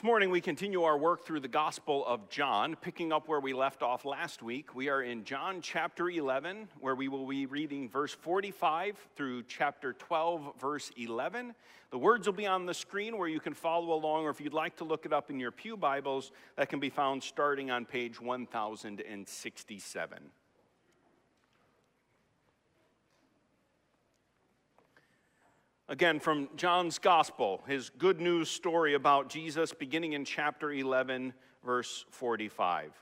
This morning, we continue our work through the Gospel of John, picking up where we left off last week. We are in John chapter 11, where we will be reading verse 45 through chapter 12, verse 11. The words will be on the screen where you can follow along, or if you'd like to look it up in your Pew Bibles, that can be found starting on page 1067. Again, from John's Gospel, his good news story about Jesus, beginning in chapter 11, verse 45.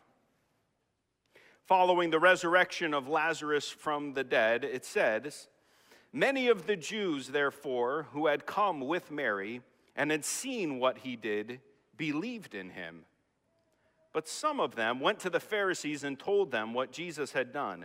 Following the resurrection of Lazarus from the dead, it says, Many of the Jews, therefore, who had come with Mary and had seen what he did, believed in him. But some of them went to the Pharisees and told them what Jesus had done.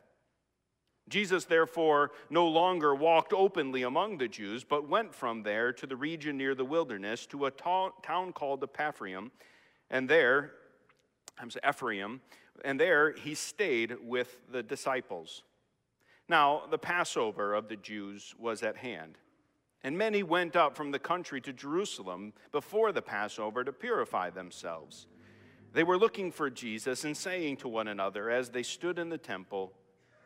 Jesus, therefore, no longer walked openly among the Jews, but went from there to the region near the wilderness to a ta- town called Ephraim, and there, I'm sorry, Ephraim, and there he stayed with the disciples. Now, the Passover of the Jews was at hand, and many went up from the country to Jerusalem before the Passover to purify themselves. They were looking for Jesus and saying to one another as they stood in the temple,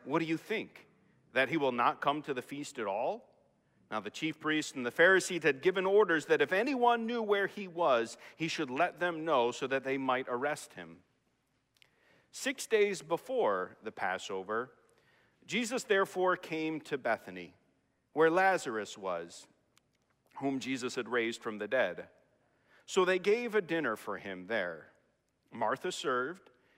what do you think? That he will not come to the feast at all? Now, the chief priests and the Pharisees had given orders that if anyone knew where he was, he should let them know so that they might arrest him. Six days before the Passover, Jesus therefore came to Bethany, where Lazarus was, whom Jesus had raised from the dead. So they gave a dinner for him there. Martha served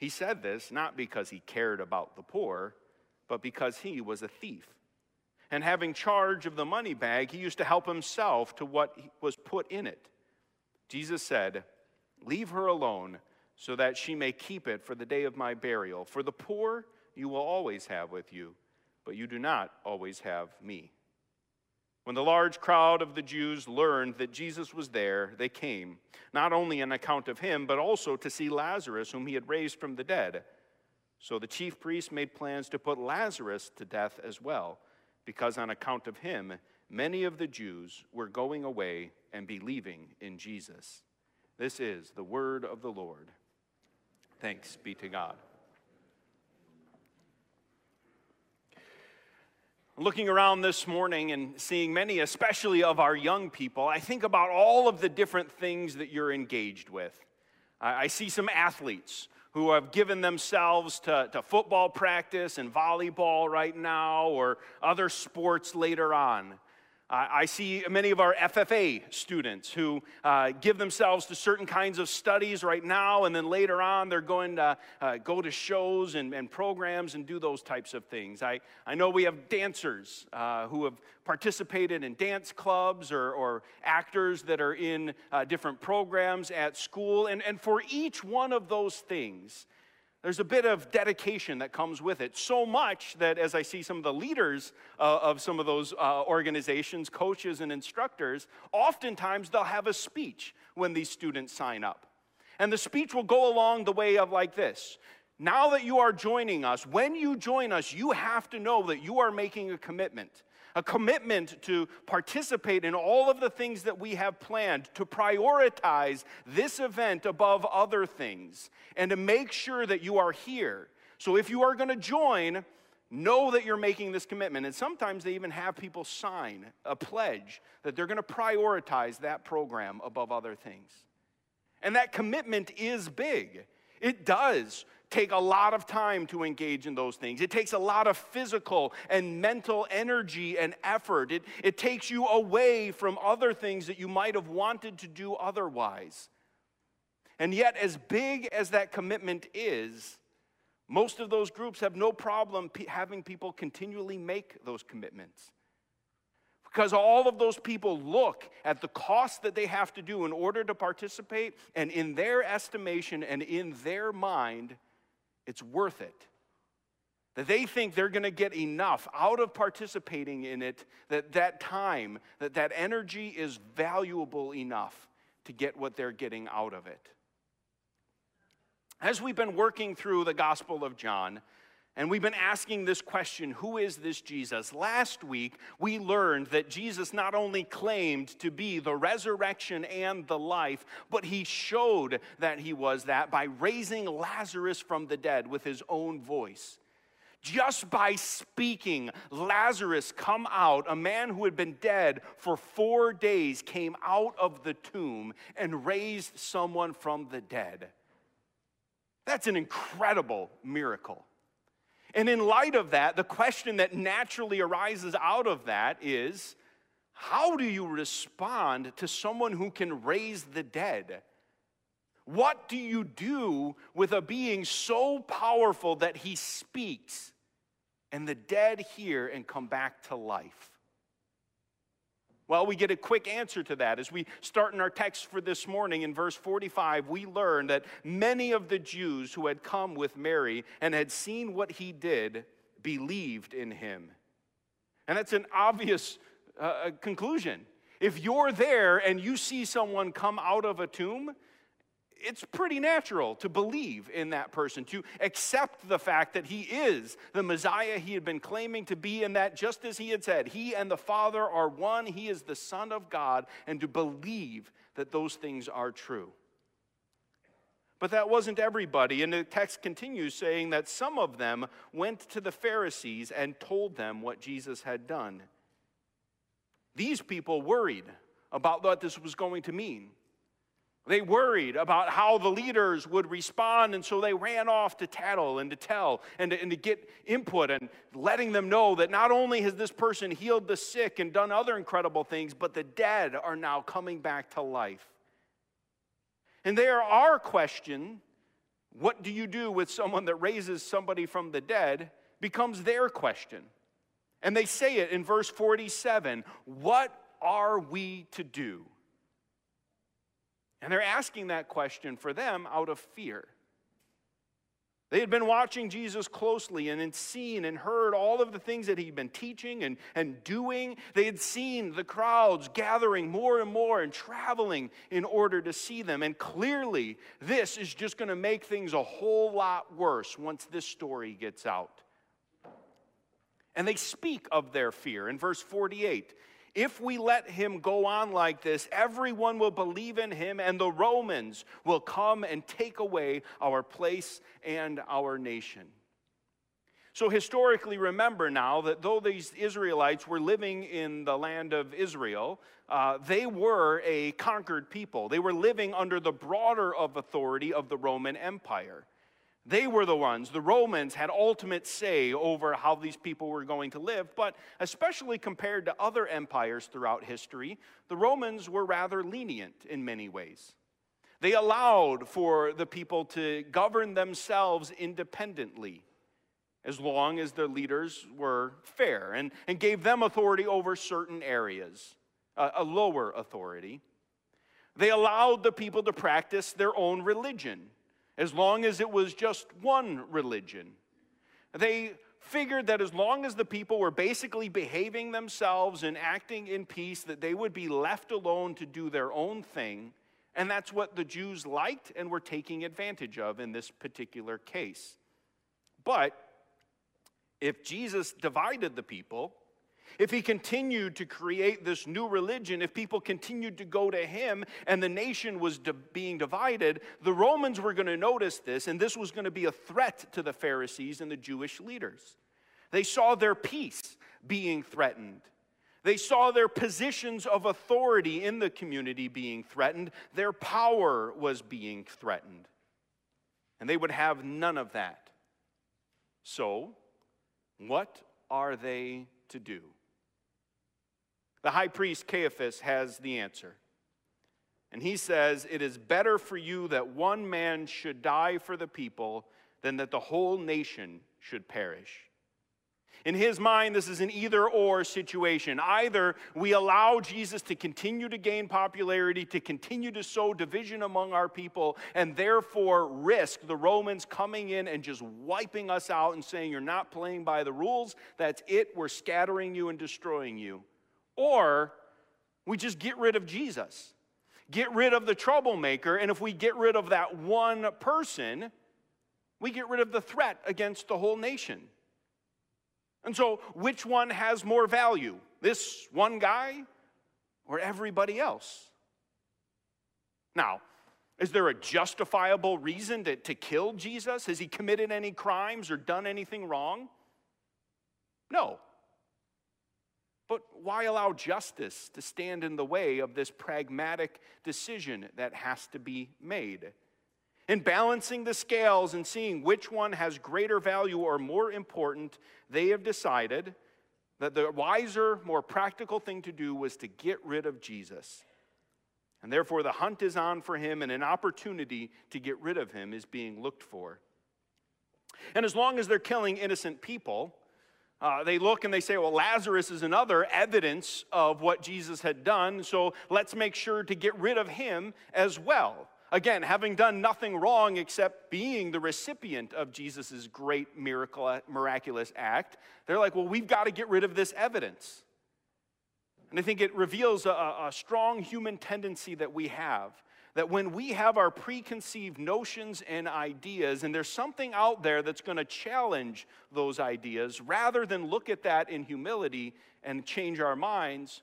He said this not because he cared about the poor, but because he was a thief. And having charge of the money bag, he used to help himself to what was put in it. Jesus said, Leave her alone so that she may keep it for the day of my burial. For the poor you will always have with you, but you do not always have me. When the large crowd of the Jews learned that Jesus was there, they came, not only on account of him, but also to see Lazarus, whom he had raised from the dead. So the chief priests made plans to put Lazarus to death as well, because on account of him, many of the Jews were going away and believing in Jesus. This is the word of the Lord. Thanks be to God. Looking around this morning and seeing many, especially of our young people, I think about all of the different things that you're engaged with. I see some athletes who have given themselves to, to football practice and volleyball right now or other sports later on. I see many of our FFA students who uh, give themselves to certain kinds of studies right now, and then later on they're going to uh, go to shows and, and, programs and do those types of things. I, I know we have dancers uh, who have participated in dance clubs or, or actors that are in uh, different programs at school, and, and for each one of those things, there's a bit of dedication that comes with it. So much that as I see some of the leaders uh, of some of those uh, organizations, coaches and instructors, oftentimes they'll have a speech when these students sign up. And the speech will go along the way of like this now that you are joining us, when you join us, you have to know that you are making a commitment. A commitment to participate in all of the things that we have planned, to prioritize this event above other things, and to make sure that you are here. So if you are going to join, know that you're making this commitment. And sometimes they even have people sign a pledge that they're going to prioritize that program above other things. And that commitment is big. It does take a lot of time to engage in those things. It takes a lot of physical and mental energy and effort. It, it takes you away from other things that you might have wanted to do otherwise. And yet, as big as that commitment is, most of those groups have no problem having people continually make those commitments. Because all of those people look at the cost that they have to do in order to participate, and in their estimation and in their mind, it's worth it. That they think they're going to get enough out of participating in it, that that time, that that energy is valuable enough to get what they're getting out of it. As we've been working through the Gospel of John, and we've been asking this question who is this Jesus? Last week, we learned that Jesus not only claimed to be the resurrection and the life, but he showed that he was that by raising Lazarus from the dead with his own voice. Just by speaking, Lazarus come out, a man who had been dead for four days came out of the tomb and raised someone from the dead. That's an incredible miracle. And in light of that, the question that naturally arises out of that is how do you respond to someone who can raise the dead? What do you do with a being so powerful that he speaks and the dead hear and come back to life? Well, we get a quick answer to that. As we start in our text for this morning in verse 45, we learn that many of the Jews who had come with Mary and had seen what he did believed in him. And that's an obvious uh, uh conclusion. If you're there and you see someone come out of a tomb, it's pretty natural to believe in that person, to accept the fact that he is the Messiah he had been claiming to be, and that just as he had said, he and the Father are one, he is the Son of God, and to believe that those things are true. But that wasn't everybody, and the text continues saying that some of them went to the Pharisees and told them what Jesus had done. These people worried about what this was going to mean. They worried about how the leaders would respond, and so they ran off to tattle and to tell and to, and to get input and letting them know that not only has this person healed the sick and done other incredible things, but the dead are now coming back to life. And there, our question, what do you do with someone that raises somebody from the dead, becomes their question. And they say it in verse 47 What are we to do? And they're asking that question for them out of fear. They had been watching Jesus closely and had seen and heard all of the things that he'd been teaching and, and doing. They had seen the crowds gathering more and more and traveling in order to see them. And clearly, this is just going to make things a whole lot worse once this story gets out. And they speak of their fear in verse 48. If we let him go on like this, everyone will believe in him, and the Romans will come and take away our place and our nation. So, historically, remember now that though these Israelites were living in the land of Israel, uh, they were a conquered people. They were living under the broader of authority of the Roman Empire. They were the ones, the Romans had ultimate say over how these people were going to live, but especially compared to other empires throughout history, the Romans were rather lenient in many ways. They allowed for the people to govern themselves independently as long as their leaders were fair and, and gave them authority over certain areas, a, a lower authority. They allowed the people to practice their own religion as long as it was just one religion. They figured that as long as the people were basically behaving themselves and acting in peace, that they would be left alone to do their own thing. And that's what the Jews liked and were taking advantage of in this particular case. But if Jesus divided the people, if he continued to create this new religion, if people continued to go to him and the nation was being divided, the Romans were going to notice this, and this was going to be a threat to the Pharisees and the Jewish leaders. They saw their peace being threatened. They saw their positions of authority in the community being threatened. Their power was being threatened. And they would have none of that. So, what are they to do? The high priest Caiaphas has the answer. And he says, It is better for you that one man should die for the people than that the whole nation should perish. In his mind, this is an either or situation. Either we allow Jesus to continue to gain popularity, to continue to sow division among our people, and therefore risk the Romans coming in and just wiping us out and saying, You're not playing by the rules. That's it. We're scattering you and destroying you. Or we just get rid of Jesus, get rid of the troublemaker, and if we get rid of that one person, we get rid of the threat against the whole nation. And so, which one has more value? This one guy or everybody else? Now, is there a justifiable reason to, to kill Jesus? Has he committed any crimes or done anything wrong? No. But why allow justice to stand in the way of this pragmatic decision that has to be made? In balancing the scales and seeing which one has greater value or more important, they have decided that the wiser, more practical thing to do was to get rid of Jesus. And therefore, the hunt is on for him, and an opportunity to get rid of him is being looked for. And as long as they're killing innocent people, uh, they look and they say, well, Lazarus is another evidence of what Jesus had done, so let's make sure to get rid of him as well. Again, having done nothing wrong except being the recipient of Jesus' great miracle, miraculous act, they're like, well, we've got to get rid of this evidence. And I think it reveals a, a strong human tendency that we have that when we have our preconceived notions and ideas, and there's something out there that's going to challenge those ideas, rather than look at that in humility and change our minds,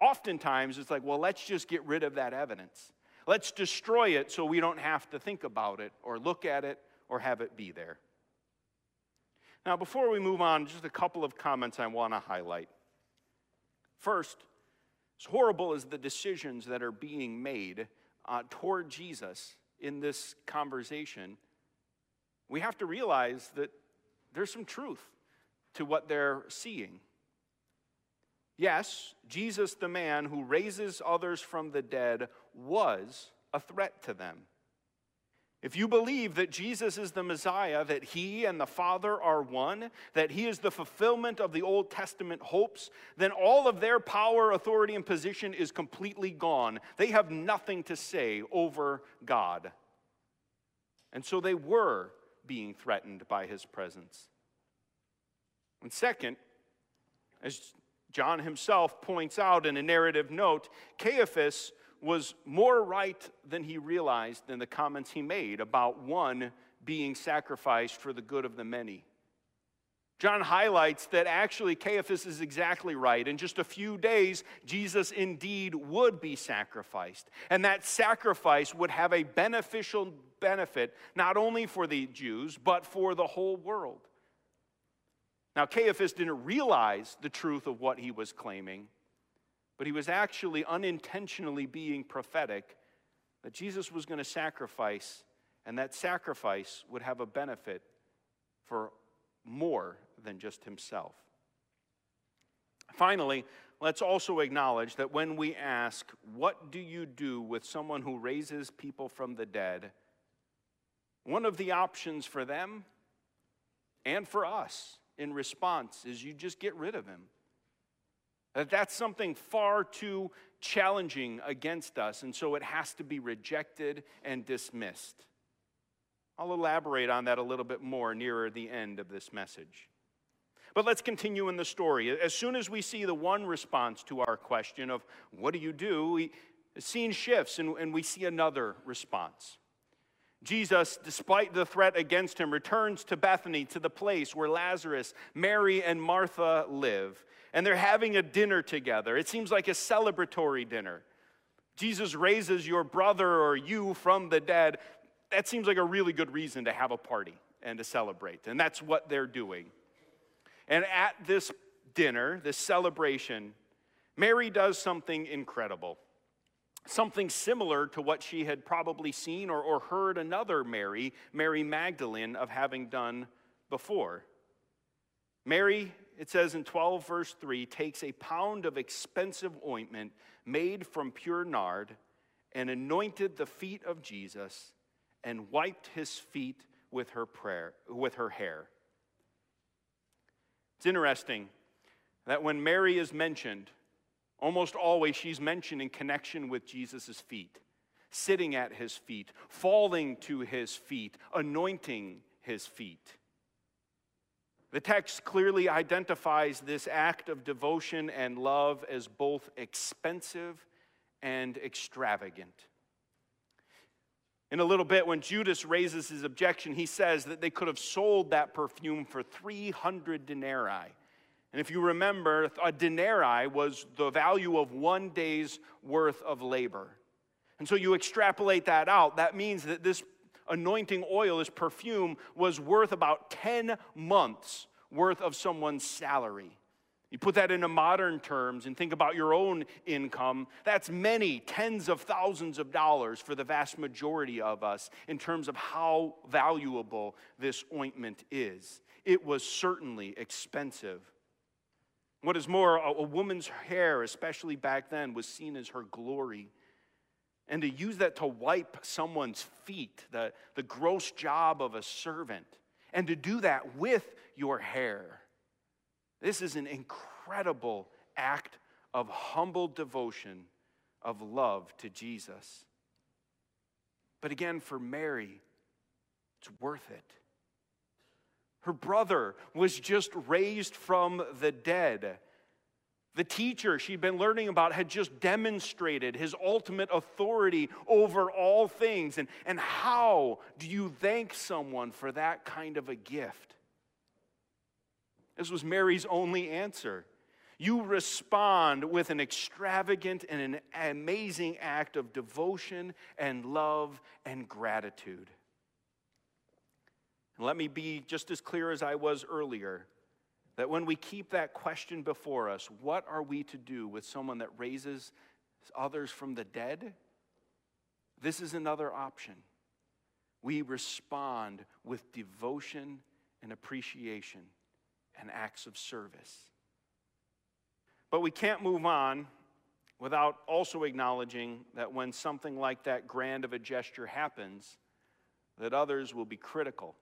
oftentimes it's like, well, let's just get rid of that evidence. Let's destroy it so we don't have to think about it or look at it or have it be there. Now, before we move on, just a couple of comments I want to highlight. First, as horrible as the decisions that are being made uh, toward Jesus in this conversation, we have to realize that there's some truth to what they're seeing. Yes, Jesus, the man who raises others from the dead, was a threat to them. If you believe that Jesus is the Messiah, that he and the Father are one, that he is the fulfillment of the Old Testament hopes, then all of their power, authority, and position is completely gone. They have nothing to say over God. And so they were being threatened by his presence. And second, as John himself points out in a narrative note, Caiaphas was more right than he realized in the comments he made about one being sacrificed for the good of the many. John highlights that actually Caiaphas is exactly right. In just a few days, Jesus indeed would be sacrificed. And that sacrifice would have a beneficial benefit not only for the Jews, but for the whole world. Now, Caiaphas didn't realize the truth of what he was claiming but he was actually unintentionally being prophetic that Jesus was going to sacrifice, and that sacrifice would have a benefit for more than just himself. Finally, let's also acknowledge that when we ask, What do you do with someone who raises people from the dead? one of the options for them and for us in response is you just get rid of him. That that's something far too challenging against us, and so it has to be rejected and dismissed. I'll elaborate on that a little bit more nearer the end of this message. But let's continue in the story. As soon as we see the one response to our question of what do you do, we, the scene shifts and, and we see another response. Jesus, despite the threat against him, returns to Bethany, to the place where Lazarus, Mary, and Martha live. And they're having a dinner together. It seems like a celebratory dinner. Jesus raises your brother or you from the dead. That seems like a really good reason to have a party and to celebrate. And that's what they're doing. And at this dinner, this celebration, Mary does something incredible something similar to what she had probably seen or, or heard another Mary, Mary Magdalene, of having done before. Mary, it says in 12, verse 3, takes a pound of expensive ointment made from pure nard and anointed the feet of Jesus and wiped his feet with her prayer with her hair. It's interesting that when Mary is mentioned, Almost always, she's mentioned in connection with Jesus' feet, sitting at his feet, falling to his feet, anointing his feet. The text clearly identifies this act of devotion and love as both expensive and extravagant. In a little bit, when Judas raises his objection, he says that they could have sold that perfume for 300 denarii. And if you remember, a denarii was the value of one day's worth of labor. And so you extrapolate that out, that means that this anointing oil, this perfume, was worth about 10 months worth of someone's salary. You put that into modern terms and think about your own income, that's many tens of thousands of dollars for the vast majority of us in terms of how valuable this ointment is. It was certainly expensive. What is more, a, a woman's hair, especially back then, was seen as her glory. And to use that to wipe someone's feet, the, the gross job of a servant, and to do that with your hair. This is an incredible act of humble devotion, of love to Jesus. But again, for Mary, it's worth it. Her brother was just raised from the dead. The teacher she'd been learning about had just demonstrated his ultimate authority over all things. And, and how do you thank someone for that kind of a gift? This was Mary's only answer. You respond with an extravagant and an amazing act of devotion and love and gratitude. And let me be just as clear as I was earlier that when we keep that question before us, what are we to do with someone that raises others from the dead? This is another option. We respond with devotion and appreciation and acts of service. But we can't move on without also acknowledging that when something like that grand of a gesture happens, that others will be critical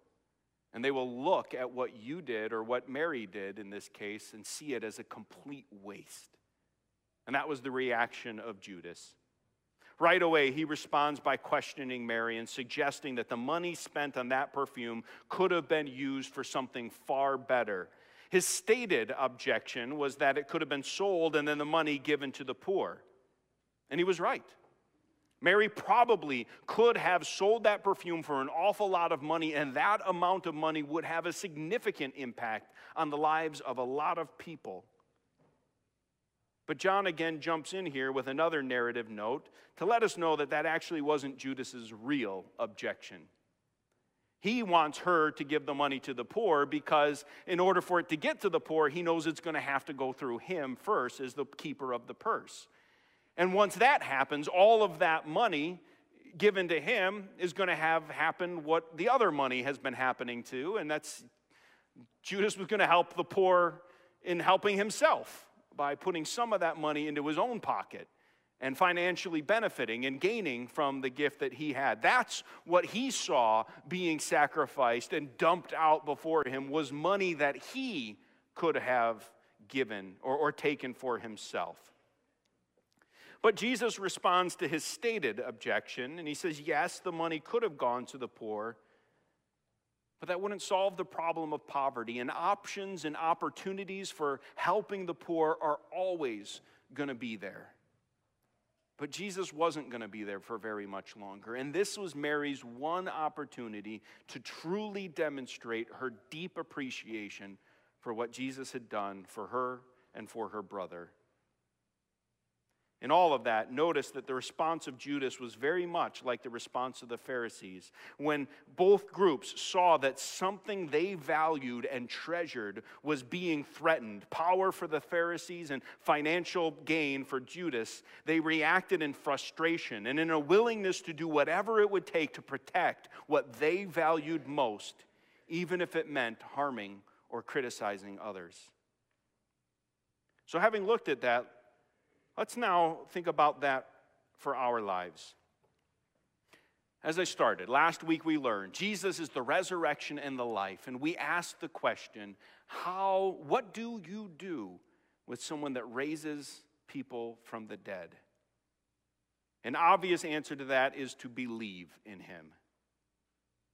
and they will look at what you did or what Mary did in this case and see it as a complete waste. And that was the reaction of Judas. Right away, he responds by questioning Mary and suggesting that the money spent on that perfume could have been used for something far better. His stated objection was that it could have been sold and then the money given to the poor. And he was right. Mary probably could have sold that perfume for an awful lot of money, and that amount of money would have a significant impact on the lives of a lot of people. But John again jumps in here with another narrative note to let us know that that actually wasn't Judas's real objection. He wants her to give the money to the poor because, in order for it to get to the poor, he knows it's going to have to go through him first as the keeper of the purse. And once that happens, all of that money given to him is going to have happen what the other money has been happening to, and that's Judas was going to help the poor in helping himself by putting some of that money into his own pocket and financially benefiting and gaining from the gift that he had. That's what he saw being sacrificed and dumped out before him was money that he could have given or, or taken for himself. But Jesus responds to his stated objection, and he says, Yes, the money could have gone to the poor, but that wouldn't solve the problem of poverty. And options and opportunities for helping the poor are always going to be there. But Jesus wasn't going to be there for very much longer. And this was Mary's one opportunity to truly demonstrate her deep appreciation for what Jesus had done for her and for her brother. In all of that, notice that the response of Judas was very much like the response of the Pharisees. When both groups saw that something they valued and treasured was being threatened power for the Pharisees and financial gain for Judas they reacted in frustration and in a willingness to do whatever it would take to protect what they valued most, even if it meant harming or criticizing others. So, having looked at that, Let's now think about that for our lives. As I started, last week we learned Jesus is the resurrection and the life, and we asked the question, how what do you do with someone that raises people from the dead? An obvious answer to that is to believe in him.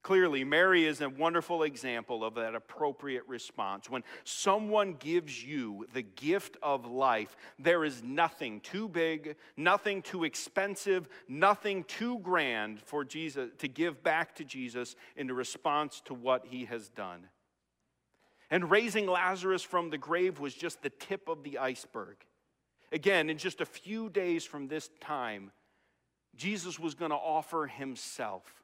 Clearly, Mary is a wonderful example of that appropriate response. When someone gives you the gift of life, there is nothing too big, nothing too expensive, nothing too grand for Jesus to give back to Jesus in response to what he has done. And raising Lazarus from the grave was just the tip of the iceberg. Again, in just a few days from this time, Jesus was going to offer himself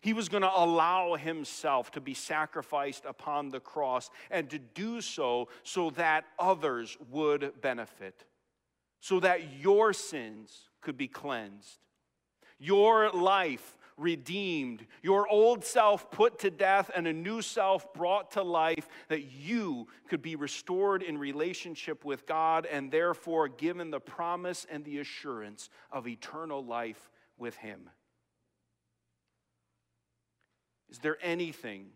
he was going to allow himself to be sacrificed upon the cross and to do so so that others would benefit, so that your sins could be cleansed, your life redeemed, your old self put to death, and a new self brought to life, that you could be restored in relationship with God and therefore given the promise and the assurance of eternal life with Him. Is there anything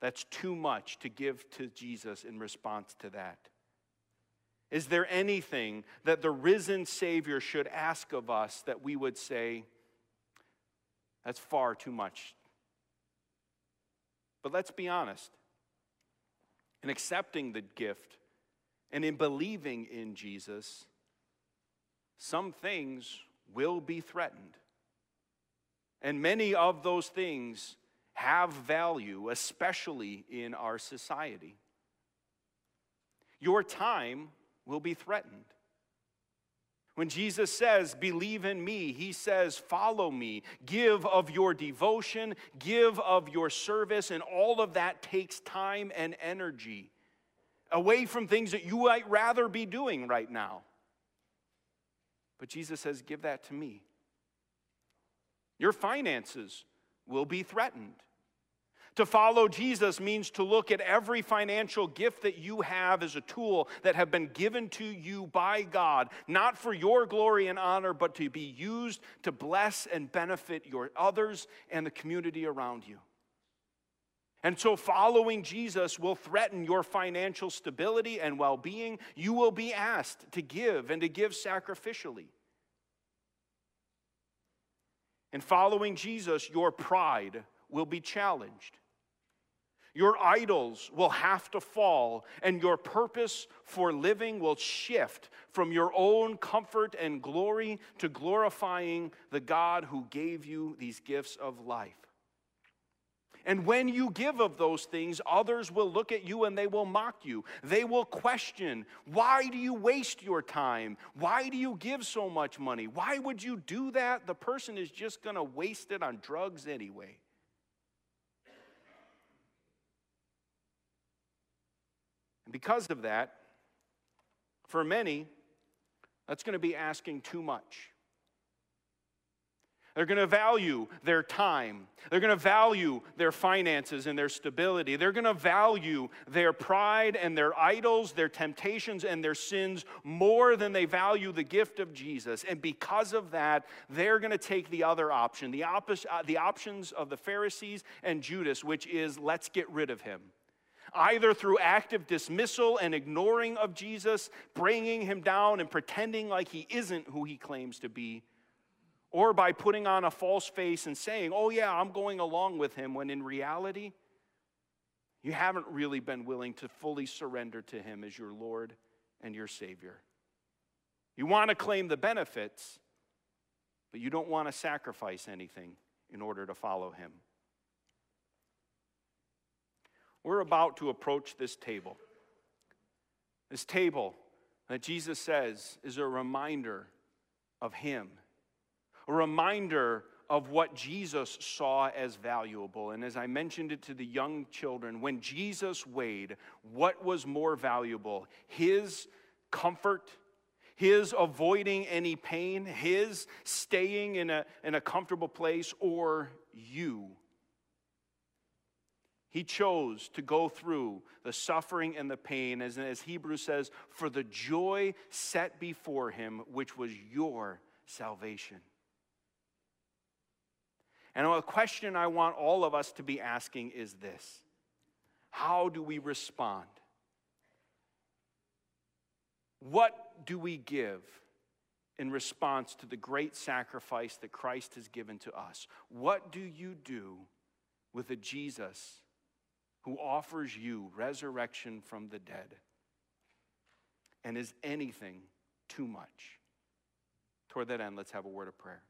that's too much to give to Jesus in response to that? Is there anything that the risen Savior should ask of us that we would say, that's far too much? But let's be honest. In accepting the gift and in believing in Jesus, some things will be threatened. And many of those things have value, especially in our society. Your time will be threatened. When Jesus says, Believe in me, he says, Follow me, give of your devotion, give of your service, and all of that takes time and energy away from things that you might rather be doing right now. But Jesus says, Give that to me. Your finances will be threatened. To follow Jesus means to look at every financial gift that you have as a tool that have been given to you by God, not for your glory and honor, but to be used to bless and benefit your others and the community around you. And so, following Jesus will threaten your financial stability and well being. You will be asked to give and to give sacrificially. In following Jesus, your pride will be challenged. Your idols will have to fall, and your purpose for living will shift from your own comfort and glory to glorifying the God who gave you these gifts of life. And when you give of those things, others will look at you and they will mock you. They will question, Why do you waste your time? Why do you give so much money? Why would you do that? The person is just going to waste it on drugs anyway. And because of that, for many, that's going to be asking too much. They're going to value their time. They're going to value their finances and their stability. They're going to value their pride and their idols, their temptations and their sins more than they value the gift of Jesus. And because of that, they're going to take the other option, the, uh, the options of the Pharisees and Judas, which is let's get rid of him either through active dismissal and ignoring of Jesus, bringing him down and pretending like he isn't who he claims to be, or by putting on a false face and saying, Oh, yeah, I'm going along with him, when in reality, you haven't really been willing to fully surrender to him as your Lord and your Savior. You want to claim the benefits, but you don't want to sacrifice anything in order to follow him. We're about to approach this table. This table that Jesus says is a reminder of him, a reminder of what Jesus saw as valuable. And as I mentioned it to the young children, when Jesus weighed what was more valuable, his comfort his avoiding any pain, his staying in a, in a comfortable place, or you. He chose to go through the suffering and the pain, as, as Hebrews says, for the joy set before him, which was your salvation. And a question I want all of us to be asking is this How do we respond? What do we give in response to the great sacrifice that Christ has given to us? What do you do with a Jesus who offers you resurrection from the dead? And is anything too much? Toward that end, let's have a word of prayer.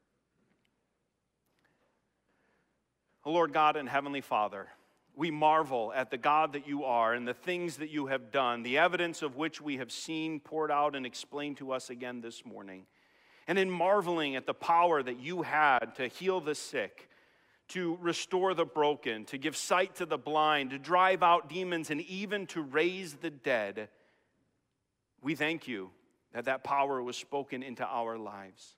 Oh, Lord God and Heavenly Father, we marvel at the God that you are and the things that you have done, the evidence of which we have seen poured out and explained to us again this morning. And in marveling at the power that you had to heal the sick, to restore the broken, to give sight to the blind, to drive out demons, and even to raise the dead, we thank you that that power was spoken into our lives.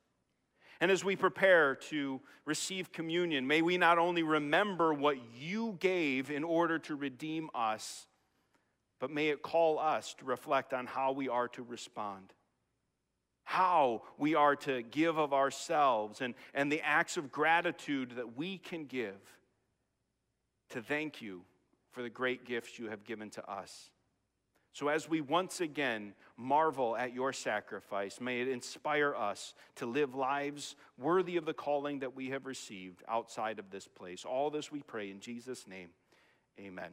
And as we prepare to receive communion, may we not only remember what you gave in order to redeem us, but may it call us to reflect on how we are to respond, how we are to give of ourselves, and, and the acts of gratitude that we can give to thank you for the great gifts you have given to us. So, as we once again marvel at your sacrifice, may it inspire us to live lives worthy of the calling that we have received outside of this place. All this we pray in Jesus' name. Amen.